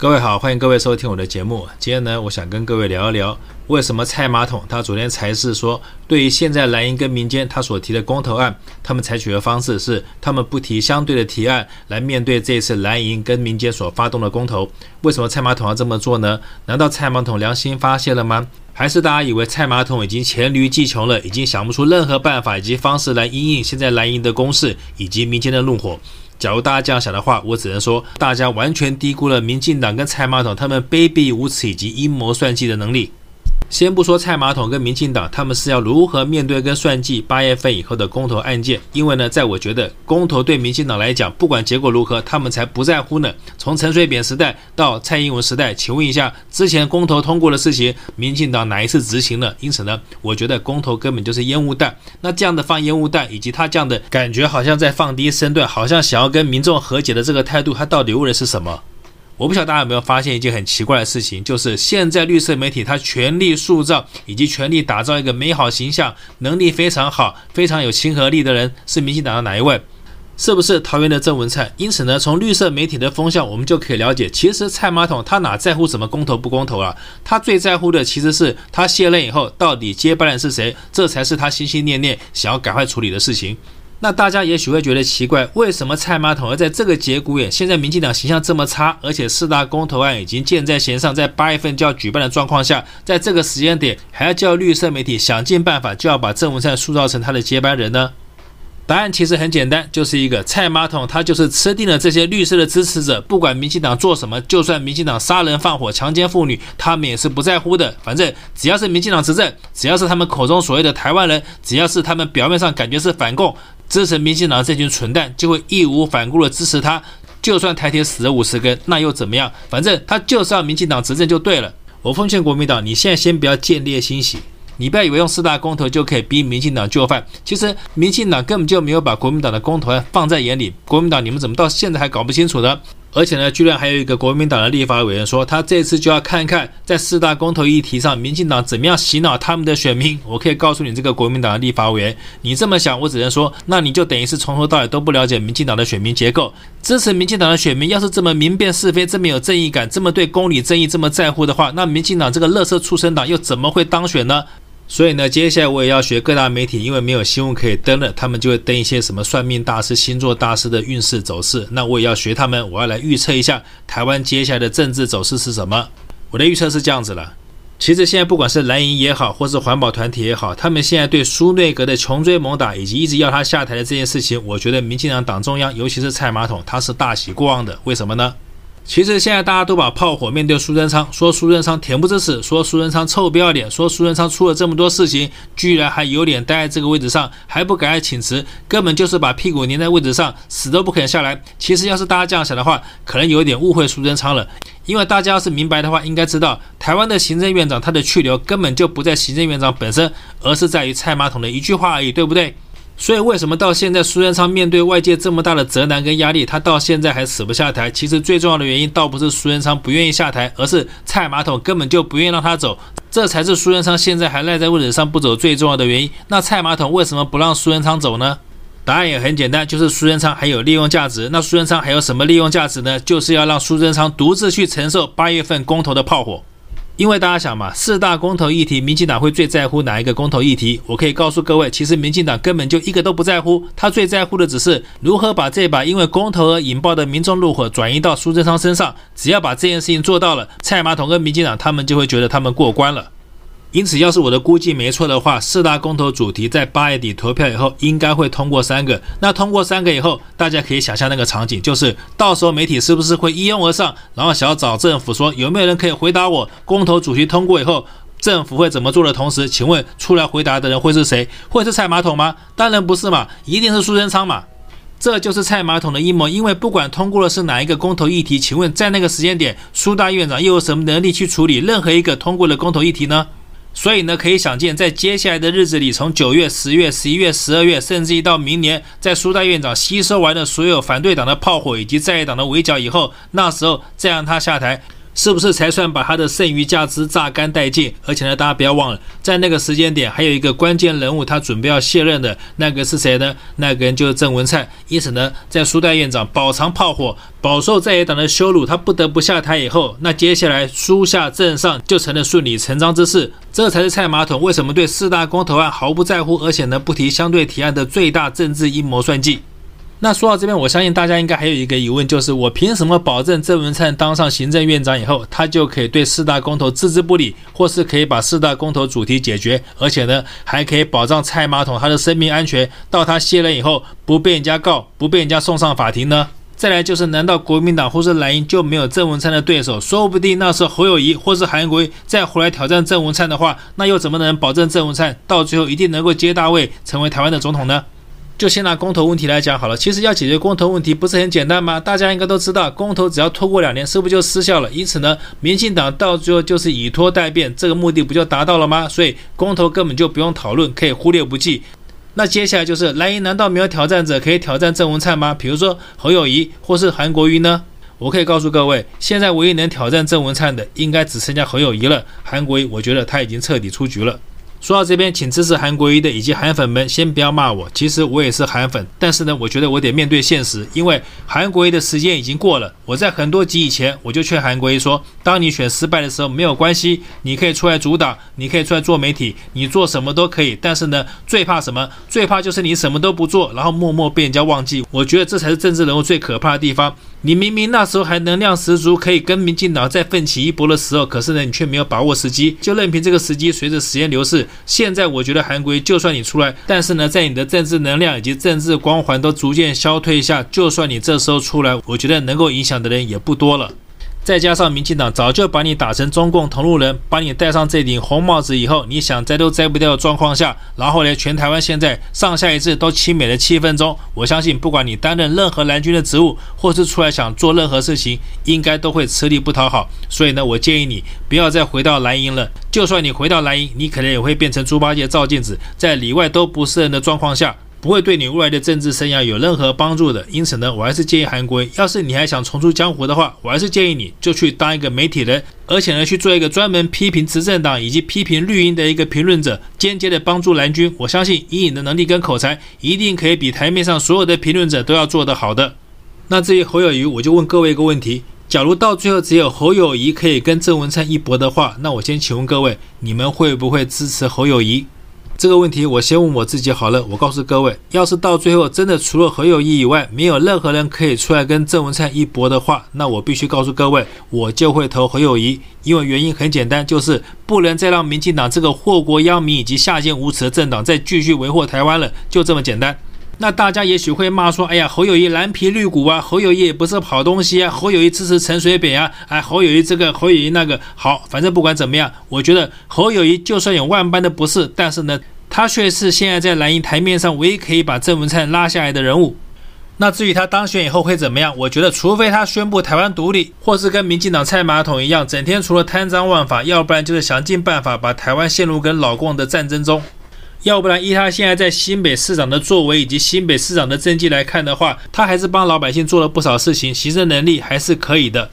各位好，欢迎各位收听我的节目。今天呢，我想跟各位聊一聊，为什么蔡马桶他昨天才是说，对于现在蓝营跟民间他所提的公投案，他们采取的方式是，他们不提相对的提案来面对这次蓝营跟民间所发动的公投。为什么蔡马桶要这么做呢？难道蔡马桶良心发现了吗？还是大家以为蔡马桶已经黔驴技穷了，已经想不出任何办法以及方式来因应现在蓝营的攻势以及民间的怒火？假如大家这样想的话，我只能说，大家完全低估了民进党跟蔡马桶他们卑鄙无耻以及阴谋算计的能力。先不说蔡马桶跟民进党他们是要如何面对跟算计八月份以后的公投案件，因为呢，在我觉得公投对民进党来讲，不管结果如何，他们才不在乎呢。从陈水扁时代到蔡英文时代，请问一下，之前公投通过的事情，民进党哪一次执行了？因此呢，我觉得公投根本就是烟雾弹。那这样的放烟雾弹，以及他这样的感觉，好像在放低身段，好像想要跟民众和解的这个态度，他到底为的是什么？我不晓得大家有没有发现一件很奇怪的事情，就是现在绿色媒体它全力塑造以及全力打造一个美好形象，能力非常好、非常有亲和力的人是民进党的哪一位？是不是桃园的郑文灿？因此呢，从绿色媒体的风向，我们就可以了解，其实蔡马桶他哪在乎什么公投不公投啊？他最在乎的其实是他卸任以后到底接班人是谁，这才是他心心念念想要赶快处理的事情。那大家也许会觉得奇怪，为什么蔡马桶要在这个节骨眼，现在民进党形象这么差，而且四大公投案已经箭在弦上，在八月份就要举办的状况下，在这个时间点还要叫绿色媒体想尽办法就要把郑文灿塑造成他的接班人呢？答案其实很简单，就是一个蔡马桶，他就是吃定了这些绿色的支持者，不管民进党做什么，就算民进党杀人放火、强奸妇女，他们也是不在乎的。反正只要是民进党执政，只要是他们口中所谓的台湾人，只要是他们表面上感觉是反共。支持民进党这群蠢蛋，就会义无反顾地支持他，就算台铁死了五十根，那又怎么样？反正他就是要民进党执政就对了。我奉劝国民党，你现在先不要见猎心喜，你不要以为用四大公投就可以逼民进党就范。其实民进党根本就没有把国民党的公投放在眼里。国民党，你们怎么到现在还搞不清楚呢？而且呢，居然还有一个国民党的立法委员说，他这次就要看看在四大公投议题上，民进党怎么样洗脑他们的选民。我可以告诉你，这个国民党的立法委员，你这么想，我只能说，那你就等于是从头到尾都不了解民进党的选民结构。支持民进党的选民要是这么明辨是非，这么有正义感，这么对公理正义这么在乎的话，那民进党这个乐色畜生党又怎么会当选呢？所以呢，接下来我也要学各大媒体，因为没有新闻可以登了，他们就会登一些什么算命大师、星座大师的运势走势。那我也要学他们，我要来预测一下台湾接下来的政治走势是什么。我的预测是这样子了。其实现在不管是蓝营也好，或是环保团体也好，他们现在对苏内阁的穷追猛打，以及一直要他下台的这件事情，我觉得民进党党中央，尤其是蔡马桶，他是大喜过望的。为什么呢？其实现在大家都把炮火面对苏贞昌，说苏贞昌恬不知耻，说苏贞昌臭不要脸，说苏贞昌出了这么多事情，居然还有脸待在这个位置上，还不赶快请辞，根本就是把屁股粘在位置上，死都不肯下来。其实要是大家这样想的话，可能有点误会苏贞昌了，因为大家要是明白的话，应该知道台湾的行政院长他的去留根本就不在行政院长本身，而是在于蔡马桶的一句话而已，对不对？所以，为什么到现在苏贞昌面对外界这么大的责难跟压力，他到现在还死不下台？其实最重要的原因倒不是苏贞昌不愿意下台，而是蔡马桶根本就不愿意让他走，这才是苏贞昌现在还赖在位置上不走最重要的原因。那蔡马桶为什么不让苏贞昌走呢？答案也很简单，就是苏贞昌还有利用价值。那苏贞昌还有什么利用价值呢？就是要让苏贞昌独自去承受八月份公投的炮火。因为大家想嘛，四大公投议题，民进党会最在乎哪一个公投议题？我可以告诉各位，其实民进党根本就一个都不在乎，他最在乎的只是如何把这把因为公投而引爆的民众怒火转移到苏贞昌身上。只要把这件事情做到了，蔡马桶跟民进党他们就会觉得他们过关了。因此，要是我的估计没错的话，四大公投主题在八月底投票以后，应该会通过三个。那通过三个以后，大家可以想象那个场景，就是到时候媒体是不是会一拥而上，然后想要找政府说有没有人可以回答我，公投主题通过以后，政府会怎么做的同时，请问出来回答的人会是谁？会是蔡马桶吗？当然不是嘛，一定是苏贞昌嘛。这就是蔡马桶的阴谋，因为不管通过的是哪一个公投议题，请问在那个时间点，苏大院长又有什么能力去处理任何一个通过的公投议题呢？所以呢，可以想见，在接下来的日子里，从九月、十月、十一月、十二月，甚至一到明年，在苏大院长吸收完了所有反对党的炮火以及在野党的围剿以后，那时候再让他下台，是不是才算把他的剩余价值榨干殆尽？而且呢，大家不要忘了，在那个时间点还有一个关键人物，他准备要卸任的那个是谁呢？那个人就是郑文灿。因此呢，在苏代院长饱尝炮火、饱受在野党的羞辱，他不得不下台以后，那接下来苏下镇上就成了顺理成章之事。这才是蔡马桶为什么对四大公投案毫不在乎，而且呢不提相对提案的最大政治阴谋算计。那说到这边，我相信大家应该还有一个疑问，就是我凭什么保证郑文灿当上行政院长以后，他就可以对四大公投置之不理，或是可以把四大公投主题解决，而且呢还可以保障蔡马桶他的生命安全，到他卸任以后不被人家告，不被人家送上法庭呢？再来就是，难道国民党或是蓝营就没有郑文灿的对手？说不定那时候侯友谊或是韩国再回来挑战郑文灿的话，那又怎么能保证郑文灿到最后一定能够接大位，成为台湾的总统呢？就先拿公投问题来讲好了，其实要解决公投问题不是很简单吗？大家应该都知道，公投只要拖过两年，是不是就失效了？因此呢，民进党到最后就是以拖待变，这个目的不就达到了吗？所以公投根本就不用讨论，可以忽略不计。那接下来就是蓝营难道没有挑战者可以挑战郑文灿吗？比如说侯友谊或是韩国瑜呢？我可以告诉各位，现在唯一能挑战郑文灿的，应该只剩下侯友谊了。韩国瑜，我觉得他已经彻底出局了。说到这边，请支持韩国瑜的以及韩粉们先不要骂我。其实我也是韩粉，但是呢，我觉得我得面对现实，因为韩国瑜的时间已经过了。我在很多集以前我就劝韩国瑜说，当你选失败的时候没有关系，你可以出来主党，你可以出来做媒体，你做什么都可以。但是呢，最怕什么？最怕就是你什么都不做，然后默默被人家忘记。我觉得这才是政治人物最可怕的地方。你明明那时候还能量十足，可以跟民进党再奋起一搏的时候，可是呢，你却没有把握时机，就任凭这个时机随着时间流逝。现在我觉得韩国就算你出来，但是呢，在你的政治能量以及政治光环都逐渐消退下，就算你这时候出来，我觉得能够影响的人也不多了。再加上民进党早就把你打成中共同路人，把你戴上这顶红帽子以后，你想摘都摘不掉的状况下，然后呢，全台湾现在上下一次都亲美的气氛中，我相信不管你担任任何蓝军的职务，或是出来想做任何事情，应该都会吃力不讨好。所以呢，我建议你不要再回到蓝营了。就算你回到蓝营，你可能也会变成猪八戒照镜子，在里外都不是人的状况下。不会对你未来的政治生涯有任何帮助的。因此呢，我还是建议韩国瑜，要是你还想重出江湖的话，我还是建议你就去当一个媒体人，而且呢，去做一个专门批评执政党以及批评绿营的一个评论者，间接的帮助蓝军。我相信以你的能力跟口才，一定可以比台面上所有的评论者都要做得好的。那至于侯友谊，我就问各位一个问题：假如到最后只有侯友谊可以跟郑文灿一搏的话，那我先请问各位，你们会不会支持侯友谊？这个问题我先问我自己好了。我告诉各位，要是到最后真的除了何友谊以外，没有任何人可以出来跟郑文灿一搏的话，那我必须告诉各位，我就会投何友谊。因为原因很简单，就是不能再让民进党这个祸国殃民以及下贱无耻的政党再继续为祸台湾了，就这么简单。那大家也许会骂说：“哎呀，侯友谊蓝皮绿骨啊，侯友谊也不是好东西啊，侯友谊支持陈水扁啊，哎，侯友谊这个，侯友谊那个，好，反正不管怎么样，我觉得侯友谊就算有万般的不是，但是呢，他却是现在在蓝营台面上唯一可以把郑文灿拉下来的人物。那至于他当选以后会怎么样，我觉得除非他宣布台湾独立，或是跟民进党蔡马桶一样，整天除了贪赃枉法，要不然就是想尽办法把台湾陷入跟老共的战争中。要不然，依他现在在新北市长的作为以及新北市长的政绩来看的话，他还是帮老百姓做了不少事情，行政能力还是可以的。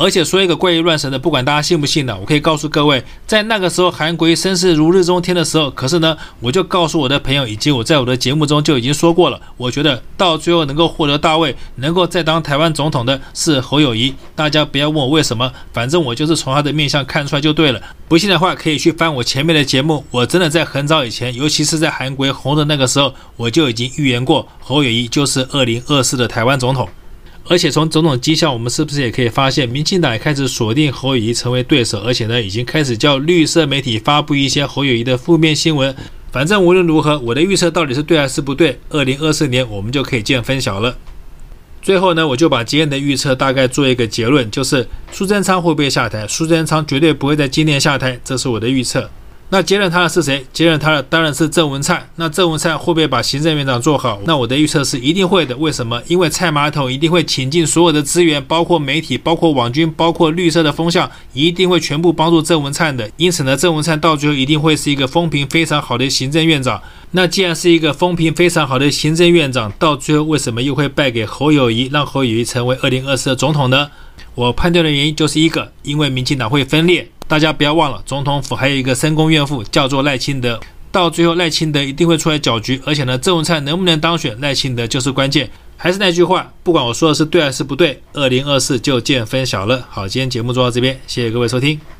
而且说一个怪力乱神的，不管大家信不信的，我可以告诉各位，在那个时候韩国瑜声势如日中天的时候，可是呢，我就告诉我的朋友，以及我在我的节目中就已经说过了，我觉得到最后能够获得大位，能够再当台湾总统的是侯友谊。大家不要问我为什么，反正我就是从他的面相看出来就对了。不信的话，可以去翻我前面的节目，我真的在很早以前，尤其是在韩国红的那个时候，我就已经预言过侯友谊就是二零二四的台湾总统。而且从种种迹象，我们是不是也可以发现，民进党也开始锁定侯友谊成为对手，而且呢，已经开始叫绿色媒体发布一些侯友谊的负面新闻。反正无论如何，我的预测到底是对还是不对，二零二四年我们就可以见分晓了。最后呢，我就把今天的预测大概做一个结论，就是苏贞昌会不会下台？苏贞昌绝对不会在今年下台，这是我的预测。那接任他的是谁？接任他的当然是郑文灿。那郑文灿会不会把行政院长做好？那我的预测是一定会的。为什么？因为蔡马桶一定会倾尽所有的资源，包括媒体、包括网军、包括绿色的风向，一定会全部帮助郑文灿的。因此呢，郑文灿到最后一定会是一个风评非常好的行政院长。那既然是一个风评非常好的行政院长，到最后为什么又会败给侯友谊，让侯友谊成为二零二四的总统呢？我判断的原因就是一个，因为民进党会分裂。大家不要忘了，总统府还有一个深宫怨妇，叫做赖清德。到最后，赖清德一定会出来搅局，而且呢，郑文灿能不能当选，赖清德就是关键。还是那句话，不管我说的是对还是不对，二零二四就见分晓了。好，今天节目做到这边，谢谢各位收听。